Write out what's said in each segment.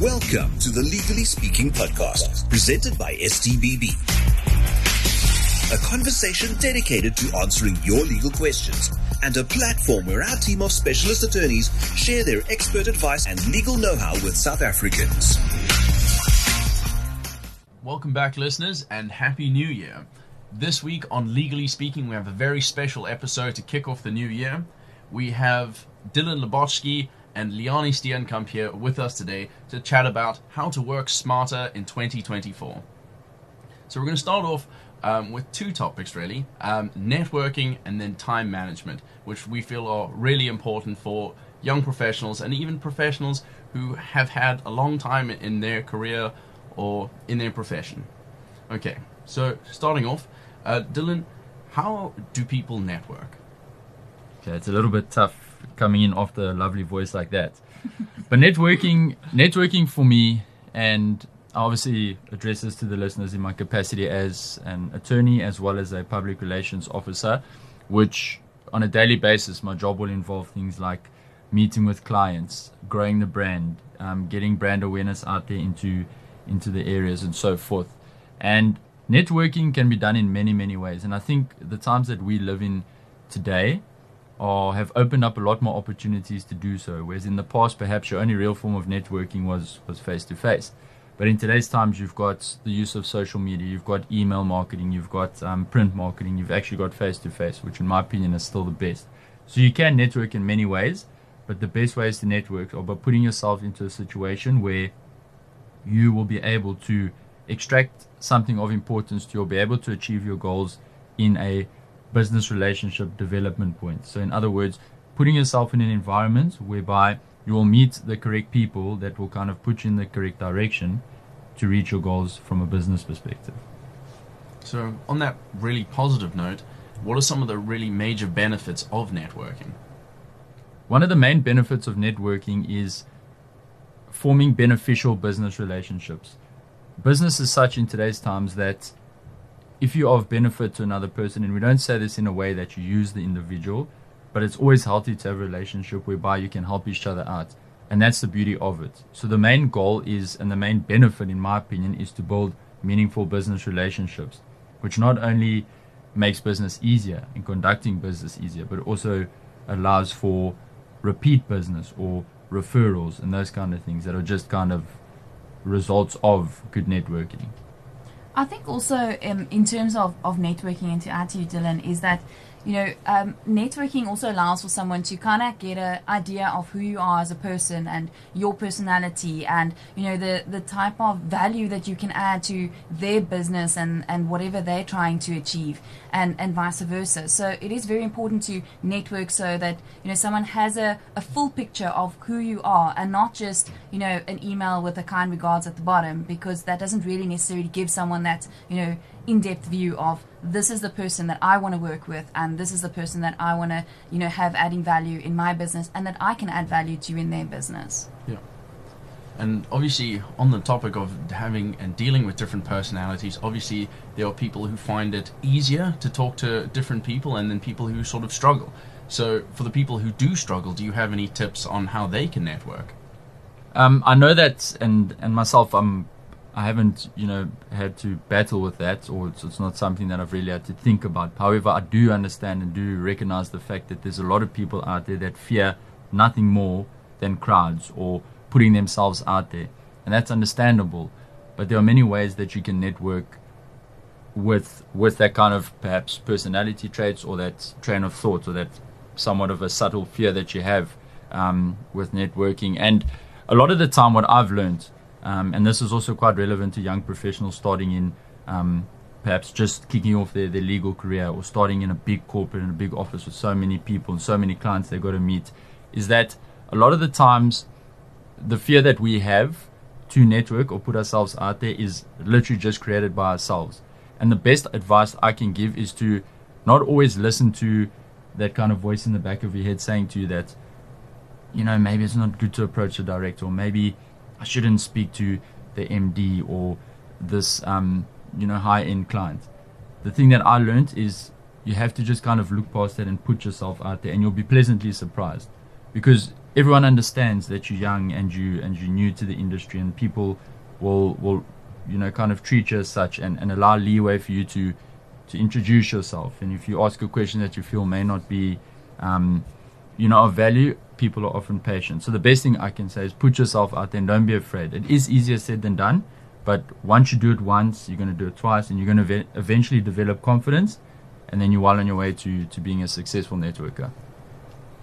Welcome to the Legally Speaking podcast, presented by STBB. A conversation dedicated to answering your legal questions and a platform where our team of specialist attorneys share their expert advice and legal know-how with South Africans. Welcome back, listeners, and Happy New Year. This week on Legally Speaking, we have a very special episode to kick off the new year. We have Dillon Lebotschy and Leani Steenkamp here with us today to chat about how to work smarter in 2024. So we're going to start off um, with two topics really, um, networking and then time management, which we feel are really important for young professionals and even professionals who have had a long time in their career or in their profession. Okay, so starting off, uh, Dillon, how do people network? Okay, it's a little bit tough coming in off the lovely voice like that. but networking, networking for me, and I obviously addresses to the listeners in my capacity as an attorney as well as a public relations officer, which on a daily basis, my job will involve things like meeting with clients, growing the brand, um, getting brand awareness out there into into the areas and so forth. And networking can be done in many many ways. And I think the times that we live in today or have opened up a lot more opportunities to do so. Whereas in the past, perhaps your only real form of networking was was face to face. But in today's times, you've got the use of social media, you've got email marketing, you've got um, print marketing, you've actually got face to face, which in my opinion is still the best. So you can network in many ways, but the best ways to network are by putting yourself into a situation where you will be able to extract something of importance to you, be able to achieve your goals in a business relationship development point. So, in other words, putting yourself in an environment whereby you will meet the correct people that will kind of put you in the correct direction to reach your goals from a business perspective. So, on that really positive note, what are some of the really major benefits of networking? One of the main benefits of networking is forming beneficial business relationships. Business is such in today's times that if you are of benefit to another person, and we don't say this in a way that you use the individual, but it's always healthy to have a relationship whereby you can help each other out. And that's the beauty of it. So the main goal is, and the main benefit, in my opinion, is to build meaningful business relationships, which not only makes business easier and conducting business easier, but also allows for repeat business or referrals and those kind of things that are just kind of results of good networking. I think also um, in terms of, of networking and to add to you, Dillon, is that you know, um, networking also allows for someone to kind of get an idea of who you are as a person and your personality and, you know, the, the type of value that you can add to their business and, and whatever they're trying to achieve and, and vice versa. So it is very important to network so that, you know, someone has a, a full picture of who you are and not just, you know, an email with a kind regards at the bottom because that doesn't really necessarily give someone that, you know, in-depth view of this is the person that I want to work with and this is the person that I want to you know have adding value in my business and that I can add value to in their business. Yeah. And obviously on the topic of having and dealing with different personalities obviously there are people who find it easier to talk to different people and then people who sort of struggle. So for the people who do struggle do you have any tips on how they can network? Um, I know that and and myself I'm I haven't, you know, had to battle with that, or it's, it's, not something that I've really had to think about. However, I do understand and do recognize the fact that there's a lot of people out there that fear nothing more than crowds or putting themselves out there, and that's understandable. But there are many ways that you can network with with that kind of perhaps personality traits or that train of thought or that somewhat of a subtle fear that you have um, with networking. And a lot of the time, what I've learned um, and this is also quite relevant to young professionals starting in um, perhaps just kicking off their, their legal career or starting in a big corporate in a big office with so many people and so many clients they've got to meet is that a lot of the times the fear that we have to network or put ourselves out there is literally just created by ourselves. And the best advice I can give is to not always listen to that kind of voice in the back of your head saying to you that, you know, maybe it's not good to approach a director or maybe I shouldn't speak to the MD or this um, you know high end client. The thing that I learned is you have to just kind of look past that and put yourself out there, and you'll be pleasantly surprised. Because everyone understands that you're young and you and you're new to the industry, and people will will you know kind of treat you as such and, and allow leeway for you to to introduce yourself. And if you ask a question that you feel may not be um, you know of value, people are often patient. So the best thing I can say is put yourself out there and don't be afraid. It is easier said than done, but once you do it once, you're going to do it twice, and you're going to ve- eventually develop confidence, and then you're well on your way to to being a successful networker.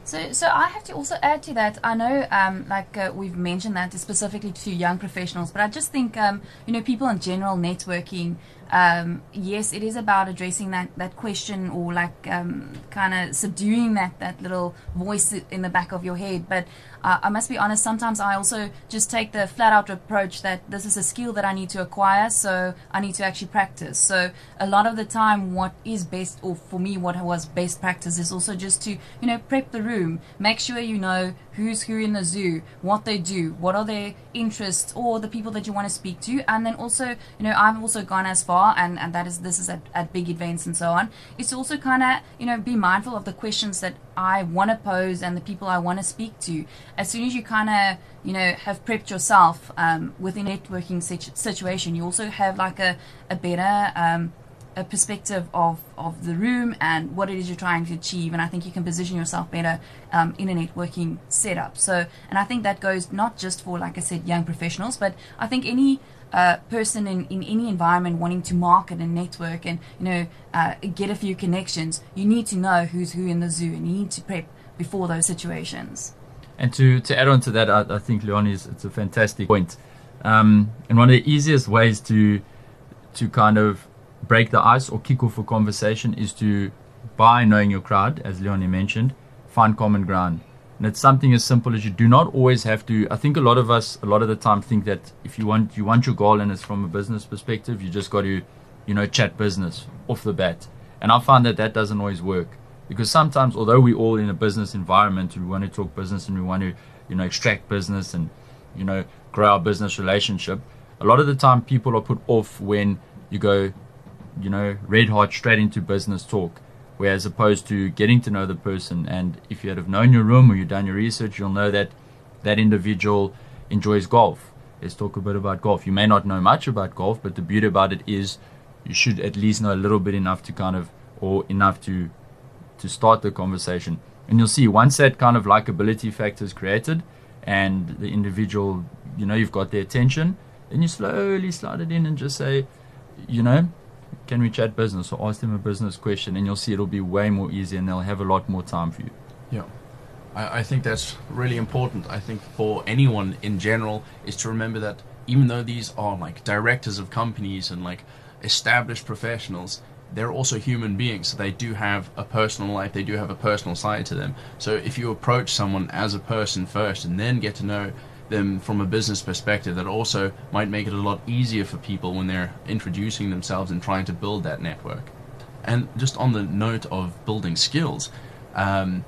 So, so I have to also add to that. I know, um, like uh, we've mentioned that specifically to young professionals, but I just think, um, you know, people in general networking. Um, yes, it is about addressing that, that question or like um, kind of subduing that, that little voice in the back of your head. But uh, I must be honest, sometimes I also just take the flat out approach that this is a skill that I need to acquire, so I need to actually practice. So a lot of the time, what is best, or for me, what was best practice is also just to, you know, prep the room, make sure you know who's who in the zoo, what they do, what are their interests, or the people that you want to speak to, and then also, you know, I've also gone as far, and, and that is this is at, at big events and so on. It's also kind of, you know, be mindful of the questions that I want to pose and the people I want to speak to. As soon as you kind of, you know, have prepped yourself um, within a networking situ- situation, you also have like a, a better um, a perspective of, of the room and what it is you're trying to achieve. And I think you can position yourself better um, in a networking setup. So, and I think that goes not just for, like I said, young professionals, but I think any uh, person in, in any environment wanting to market and network and you know uh, get a few connections, you need to know who's who in the zoo, and you need to prep before those situations. And to, to add on to that, I, I think Leon is it's a fantastic point. Um, and one of the easiest ways to to kind of break the ice or kick off a conversation is to by knowing your crowd, as Leani mentioned, find common ground. And it's something as simple as you do not always have to. I think a lot of us, a lot of the time, think that if you want you want your goal and it's from a business perspective, you just got to, you know, chat business off the bat. And I find that that doesn't always work because sometimes, although we're all in a business environment, we want to talk business and we want to, you know, extract business and, you know, grow our business relationship. A lot of the time, people are put off when you go, you know, red hot straight into business talk whereas opposed to getting to know the person and if you had have known your room or you've done your research you'll know that that individual enjoys golf. Let's talk a bit about golf. You may not know much about golf but the beauty about it is you should at least know a little bit enough to kind of or enough to to start the conversation. And you'll see once that kind of likability factor is created and the individual you know you've got their attention then you slowly slide it in and just say you know can we chat business or ask them a business question and you'll see it'll be way more easy and they'll have a lot more time for you. Yeah. I, I think that's really important i think for anyone in general is to remember that even though these are like directors of companies and like established professionals they're also human beings. So they do have a personal life. They do have a personal side to them. So if you approach someone as a person first and then get to know them from a business perspective that also might make it a lot easier for people when they're introducing themselves and trying to build that network. And just on the note of building skills, um,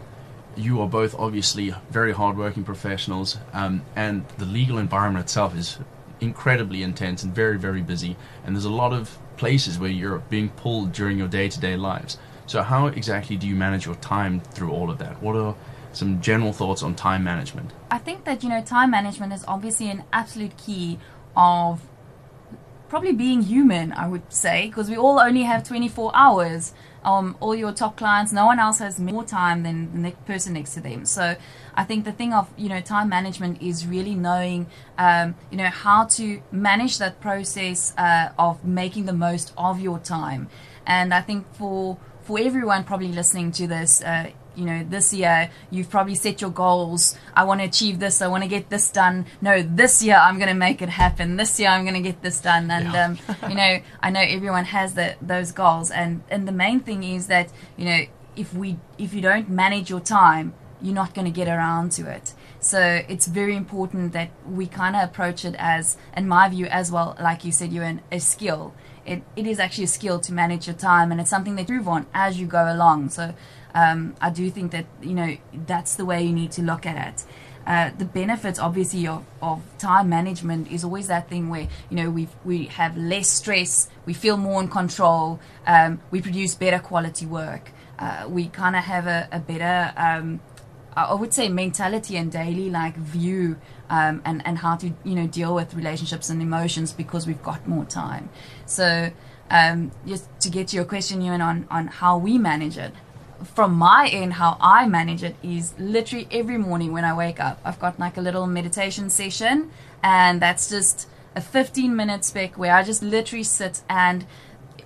you are both obviously very hardworking professionals, um, and the legal environment itself is incredibly intense and very, very busy. And there's a lot of places where you're being pulled during your day to day lives. So, how exactly do you manage your time through all of that? What are some general thoughts on time management. I think that, you know, time management is obviously an absolute key of probably being human, I would say, because we all only have 24 hours. Um, all your top clients, no one else has more time than the next person next to them. So I think the thing of, you know, time management is really knowing, um, you know, how to manage that process uh, of making the most of your time. And I think for, for everyone probably listening to this, uh, you know, this year you've probably set your goals. I want to achieve this. I want to get this done. No, this year I'm going to make it happen. This year I'm going to get this done. And yeah. um, you know, I know everyone has those goals. And and the main thing is that you know, if we if you don't manage your time, you're not going to get around to it. So it's very important that we kind of approach it as, in my view, as well, like you said, you're a skill. It, it is actually a skill to manage your time, and it's something that you improve on as you go along. So um, I do think that you know that's the way you need to look at it. Uh, the benefits, obviously, of, of time management is always that thing where you know we we have less stress, we feel more in control, um, we produce better quality work, uh, we kind of have a, a better um, I would say mentality and daily like view um, and and how to you know deal with relationships and emotions because we've got more time. So um, just to get to your question, Ewan, on on how we manage it. From my end, how I manage it is literally every morning when I wake up, I've got like a little meditation session, and that's just a 15 minute spec where I just literally sit and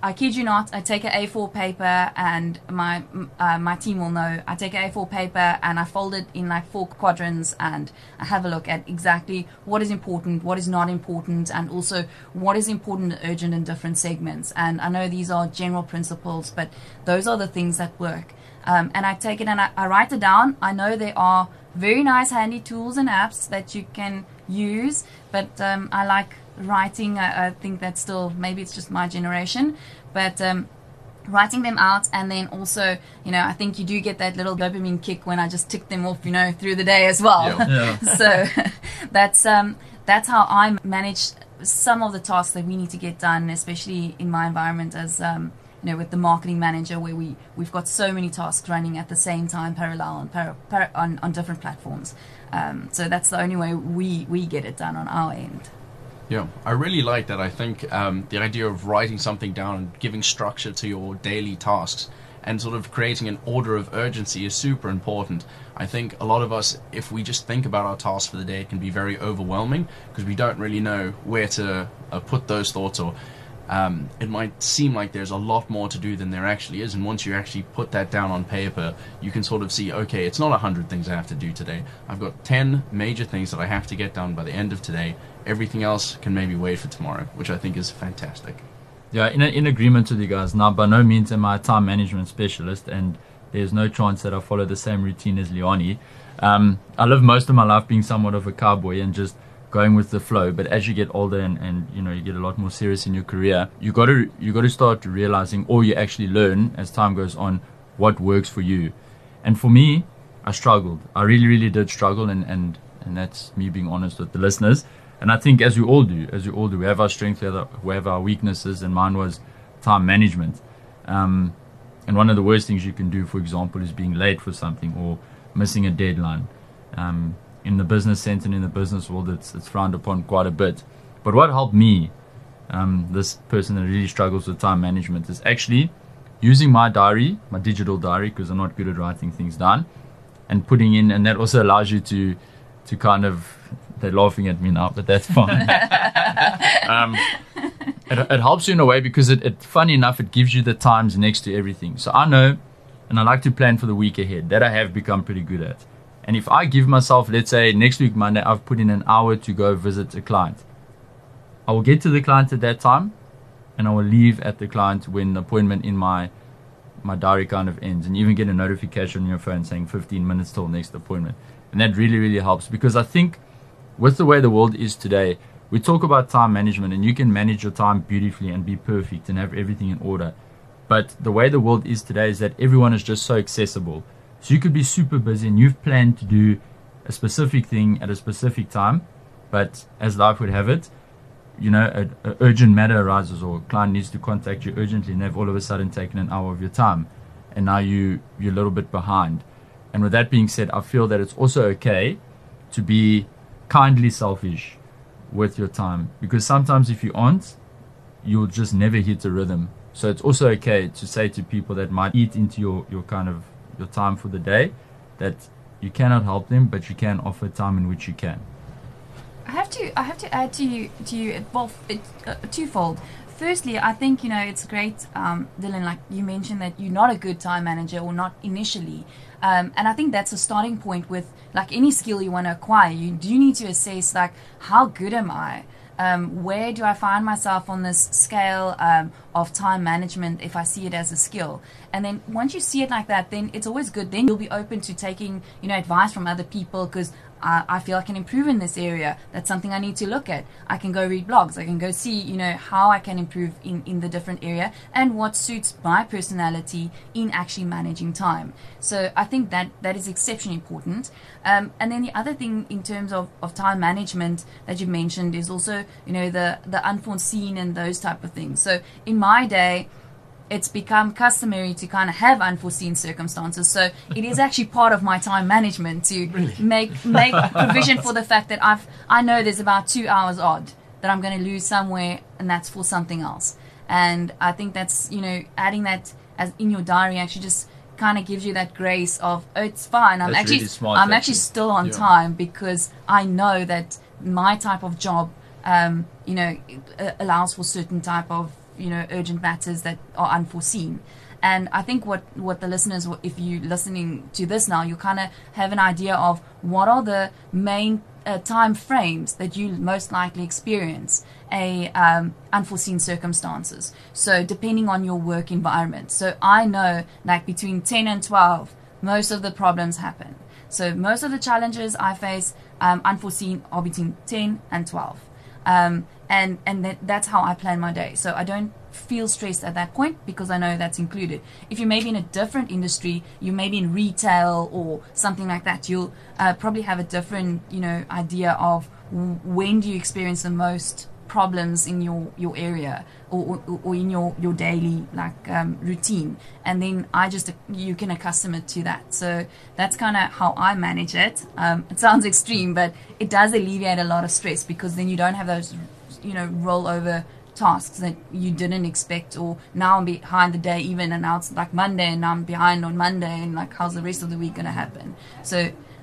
I kid you not, I take an A4 paper, and my uh, my team will know. I take an A4 paper and I fold it in like four quadrants, and I have a look at exactly what is important, what is not important, and also what is important and urgent in different segments. And I know these are general principles, but those are the things that work. Um, and I take it and I, I write it down. I know there are very nice, handy tools and apps that you can use, but um, I like writing. I, I think that's still maybe it's just my generation, but um, writing them out and then also you know I think you do get that little dopamine kick when I just tick them off you know through the day as well. Yeah. Yeah. so that's um that's how I manage some of the tasks that we need to get done, especially in my environment as um you know with the marketing manager where we we've got so many tasks running at the same time parallel par- on on different platforms. Um, so that's the only way we we get it done on our end. Yeah, I really like that. I think um, the idea of writing something down and giving structure to your daily tasks and sort of creating an order of urgency is super important. I think a lot of us, if we just think about our tasks for the day, it can be very overwhelming because we don't really know where to uh, put those thoughts or um, it might seem like there's a lot more to do than there actually is. And once you actually put that down on paper, you can sort of see, okay, it's not a hundred things I have to do today. I've got 10 major things that I have to get done by the end of today. Everything else can maybe wait for tomorrow, which I think is fantastic. Yeah, in, in agreement with you guys. Now, by no means am I a time management specialist, and there's no chance that I follow the same routine as Leani. Um, I live most of my life being somewhat of a cowboy and just going with the flow. But as you get older and, and you know you get a lot more serious in your career, you got to you got to start realizing, or you actually learn as time goes on, what works for you. And for me, I struggled. I really, really did struggle, and and and that's me being honest with the listeners. And I think as we all do, as we all do, we have our strengths, we have our, weaknesses, and mine was time management. Um, and one of the worst things you can do, for example, is being late for something or missing a deadline. Um, in the business sense and in the business world, it's, it's frowned upon quite a bit. But what helped me, um, this person that really struggles with time management, is actually using my diary, my digital diary, because I'm not good at writing things down, and putting in, and that also allows you to, to kind of, they're laughing at me now, but that's fine. um, it, it helps you in a way because it, it, funny enough, it gives you the times next to everything. So I know, and I like to plan for the week ahead. That I have become pretty good at. And if I give myself, let's say next week Monday, I've put in an hour to go visit a client. I will get to the client at that time, and I will leave at the client when the appointment in my my diary kind of ends, and you even get a notification on your phone saying 15 minutes till next appointment, and that really really helps because I think with the way the world is today, we talk about time management, and you can manage your time beautifully and be perfect and have everything in order. But the way the world is today is that everyone is just so accessible. So you could be super busy and you've planned to do a specific thing at a specific time, but as life would have it, you know, an urgent matter arises or a client needs to contact you urgently and they've all of a sudden taken an hour of your time and now you, you're a little bit behind. And with that being said, I feel that it's also okay to be kindly selfish with your time because sometimes if you aren't, you'll just never hit a rhythm. So it's also okay to say to people that might eat into your, your kind of your time for the day that you cannot help them, but you can offer time in which you can. I have to I have to add to you to you well it, uh, twofold. Firstly, I think you know it's great, um, Dillon. Like you mentioned that you're not a good time manager or not initially, um, and I think that's a starting point with like any skill you want to acquire. You do need to assess like how good am I. Um, where do I find myself on this scale um, of time management if I see it as a skill? And then once you see it like that, then it's always good. Then you'll be open to taking, you know, advice from other people because I, I feel I can improve in this area. That's something I need to look at. I can go read blogs. I can go see, you know, how I can improve in, in the different area and what suits my personality in actually managing time. So I think that that is exceptionally important. Um, and then the other thing in terms of, of time management that you mentioned is also, you know, the, the unforeseen and those type of things. So in my day, it's become customary to kind of have unforeseen circumstances. So it is actually part of my time management to make make provision for the fact that I've I know there's about two hours odd that I'm going to lose somewhere, and that's for something else. And I think that's you know adding that as in your diary actually just kind of gives you that grace of oh it's fine. I'm That's actually really smart, I'm actually actually. still on Yeah. time because I know that my type of job, um, you know, uh, allows for certain type of you know urgent matters that are unforeseen. And I think what what the listeners, if you listening to this now, you kind of have an idea of what are the main uh, time frames that you most likely experience a um, unforeseen circumstances. So depending on your work environment. So I know like between ten and twelve, most of the problems happen. So most of the challenges I face um, unforeseen are between 10 and 12. Um, and and that, that's how I plan my day. So I don't feel stressed at that point because I know that's included. If you may be in a different industry, you may be in retail or something like that, you'll uh, probably have a different, you know, idea of when do you experience the most problems in your your area or, or, or in your your daily like um, routine. And then i just you can accustom it to that. So that's kind of how i manage it. Um, it sounds extreme but it does alleviate a lot of stress because then you don't have those you know rollover tasks that you didn't expect or now i'm behind the day even and now it's like monday and i'm behind on monday and like how's the rest of the week going to happen? So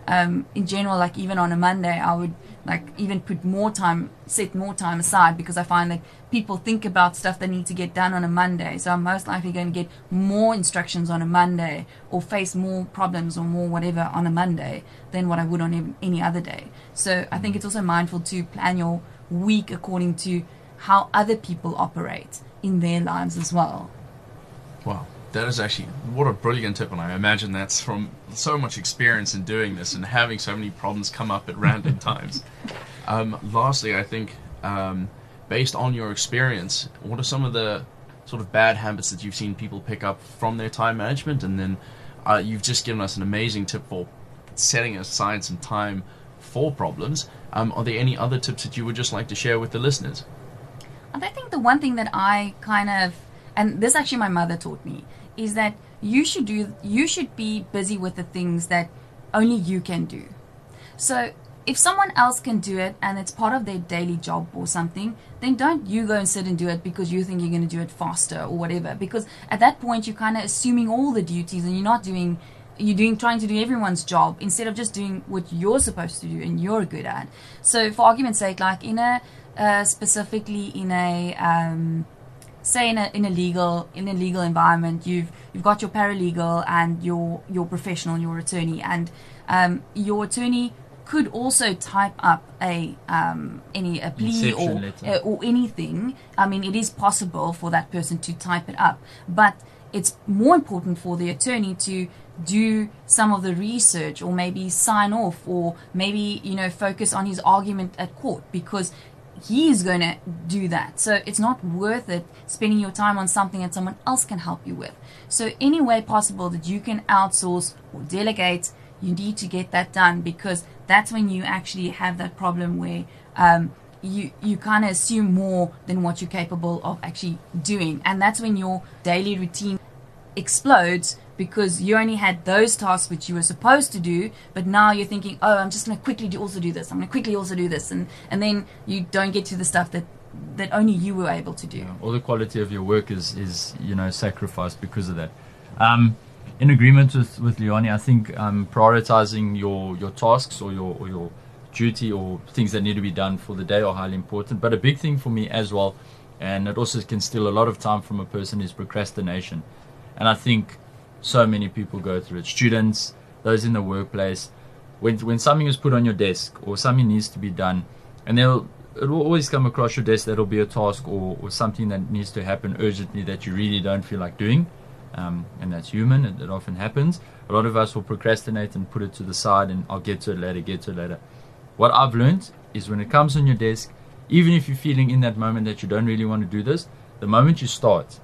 um, in general, like even on a Monday, I would like even put more time, set more time aside because I find that people think about stuff they need to get done on a Monday. So I'm most likely going to get more instructions on a Monday or face more problems or more whatever on a Monday than what I would on any other day. So I think it's also mindful to plan your week according to how other people operate in their lives as well. Wow, that is actually what a brilliant tip, and I imagine that's from so much experience in doing this and having so many problems come up at random times. Um, lastly, I think um, based on your experience, what are some of the sort of bad habits that you've seen people pick up from their time management, and then uh, you've just given us an amazing tip for setting aside some time for problems. Um, are there any other tips that you would just like to share with the listeners? I think the one thing that I kind of, and this actually my mother taught me, is that you should do, you should be busy with the things that only you can do. So if someone else can do it and it's part of their daily job or something, then don't you go and sit and do it because you think you're going to do it faster or whatever. Because at that point, you're kind of assuming all the duties and you're not doing, you're doing, trying to do everyone's job instead of just doing what you're supposed to do and you're good at. So for argument's sake, like in a, uh, specifically in a, um, say in a in a legal in a legal environment you've you've got your paralegal and your your professional your attorney. And um, your attorney could also type up a um, any a plea or uh, or anything. I mean it is possible for that person to type it up. But it's more important for the attorney to do some of the research or maybe sign off or maybe you know focus on his argument at court. Because he is going to do that. So it's not worth it spending your time on something that someone else can help you with. So any way possible that you can outsource or delegate, you need to get that done because that's when you actually have that problem where um, you you kind of assume more than what you're capable of actually doing, and that's when your daily routine explodes because you only had those tasks which you were supposed to do, but now you're thinking, oh, I'm just going to quickly do, also do this. I'm going to quickly also do this, and and then you don't get to the stuff that that only you were able to do. Yeah, all the quality of your work is, is you know sacrificed because of that. Um, in agreement with with Leani, I think um, prioritizing your your tasks or your or your duty or things that need to be done for the day are highly important. But a big thing for me as well, and it also can steal a lot of time from a person, is procrastination. And I think so many people go through it. Students, those in the workplace, when when something is put on your desk or something needs to be done, and they'll it will always come across your desk that'll be a task or, or something that needs to happen urgently that you really don't feel like doing. Um, and that's human, and it often happens. A lot of us will procrastinate and put it to the side, and I'll get to it later, get to it later. What I've learned is when it comes on your desk, even if you're feeling in that moment that you don't really want to do this, the moment you start,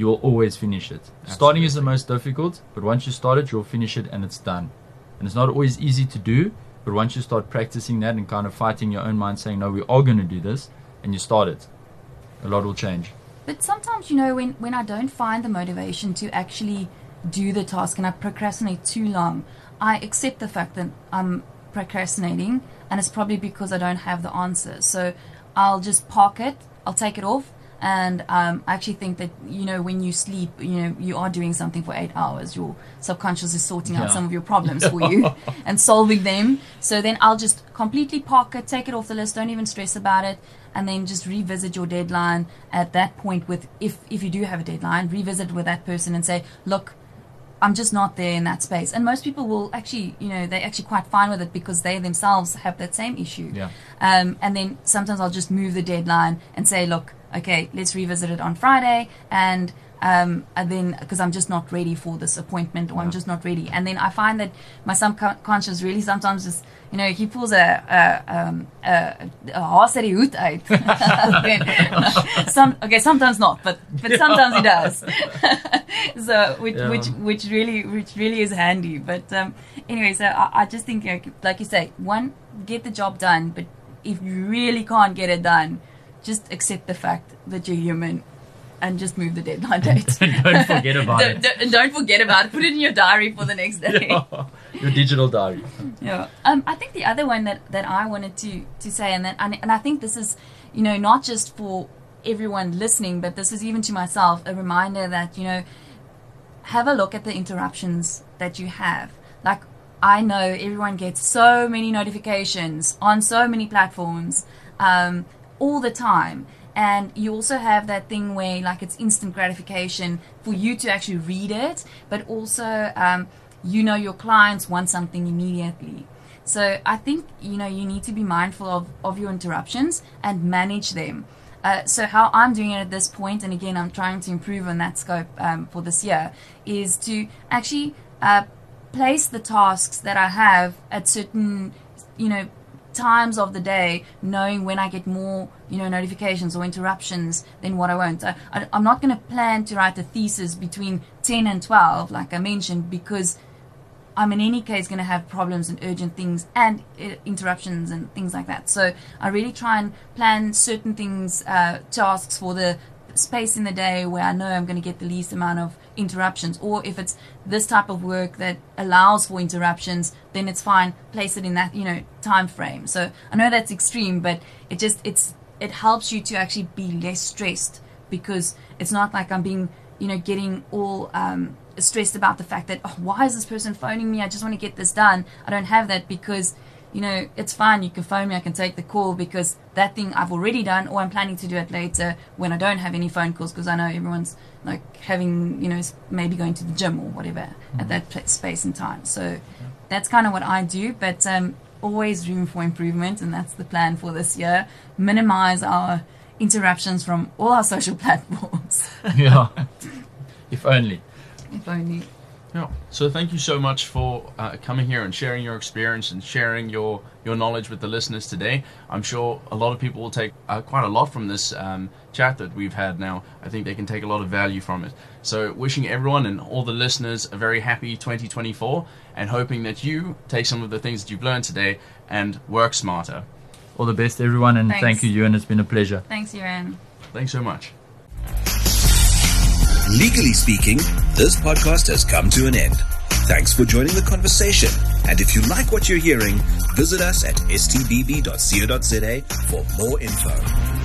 you will always finish it. Starting is the most difficult, but once you start it, you'll finish it and it's done. And it's not always easy to do, but once you start practicing that and kind of fighting your own mind, saying, No, we are going to do this, and you start it, a lot will change. but sometimes, you know, when, when I don't find the motivation to actually do the task and I procrastinate too long, I accept the fact that I'm procrastinating and it's probably because I don't have the answer. So I'll just park it, I'll take it off. And um, I actually think that you know when you sleep, you know you are doing something for eight hours. Your subconscious is sorting out some of your problems for you and solving them. So then I'll just completely park it, take it off the list. Don't even stress about it, and then just revisit your deadline at that point. With if if you do have a deadline, revisit with that person and say, look, I'm just not there in that space. And most people will actually, you know, they're actually quite fine with it because they themselves have that same issue. Yeah. Um, and then sometimes I'll just move the deadline and say, look, okay, let's revisit it on Friday. And, um, and then, because I'm just not ready for this appointment or I'm just not ready. And then I find that my subconscious really sometimes just, you know, he pulls a, a, um, a, a haas uit die hoed. Okay. Some, okay, sometimes not, but, but sometimes he does. so, which, Yeah. which, which really, which really is handy. But, um, anyway, so I, I just think, like you say, one, get the job done, but if you really can't get it done, just accept the fact that you're human and just move the deadline date. Don't forget about don't, it. Don't, and don't forget about it. Put it in your diary for the next day. Your digital diary. Yeah. Um, I think the other one that, that I wanted to, to say, and that, and, and I think this is, you know, not just for everyone listening, but this is even to myself a reminder that you know, have a look at the interruptions that you have. Like I know everyone gets so many notifications on so many platforms um, all the time. And you also have that thing where, like, it's instant gratification for you to actually read it, but also, um, you know, your clients want something immediately. So I think you know you need to be mindful of, of your interruptions and manage them. Uh, so how I'm doing it at this point, and again I'm trying to improve on that scope um, for this year, is to actually uh, place the tasks that I have at certain you know times of the day, knowing when I get more you know notifications or interruptions than what I won't. I, I, I'm not going to plan to write a thesis between 10 and 12, like I mentioned, because I'm in any case going to have problems and urgent things and uh, interruptions and things like that. So I really try and plan certain things, uh, tasks for the space in the day where I know I'm going to get the least amount of interruptions. Or if it's this type of work that allows for interruptions, then it's fine. Place it in that you know time frame. So I know that's extreme, but it just it's it helps you to actually be less stressed because it's not like I'm being you know getting all um, stressed about the fact that oh, why is this person phoning me? I just want to get this done. I don't have that because you know it's fine. You can phone me. I can take the call because that thing I've already done, or I'm planning to do it later when I don't have any phone calls because I know everyone's like having you know maybe going to the gym or whatever at that pla space and time. So that's kind of what I do, but. Um, Always room for improvement, and that's the plan for this year. Minimize our interruptions from all our social platforms, yeah. If only. if only. Yeah. So thank you so much for uh, coming here and sharing your experience and sharing your your knowledge with the listeners today. I'm sure a lot of people will take uh, quite a lot from this um, chat that we've had now. I think they can take a lot of value from it. So wishing everyone and all the listeners a very happy 2024 and hoping that you take some of the things that you've learned today and work smarter. All the best, everyone, and Thanks. thank you, Ewan. It's been a pleasure. Thanks, Iran. Thanks so much. Legally speaking, this podcast has come to an end. Thanks for joining the conversation. And if you like what you're hearing, visit us at stbb.co.za for more info.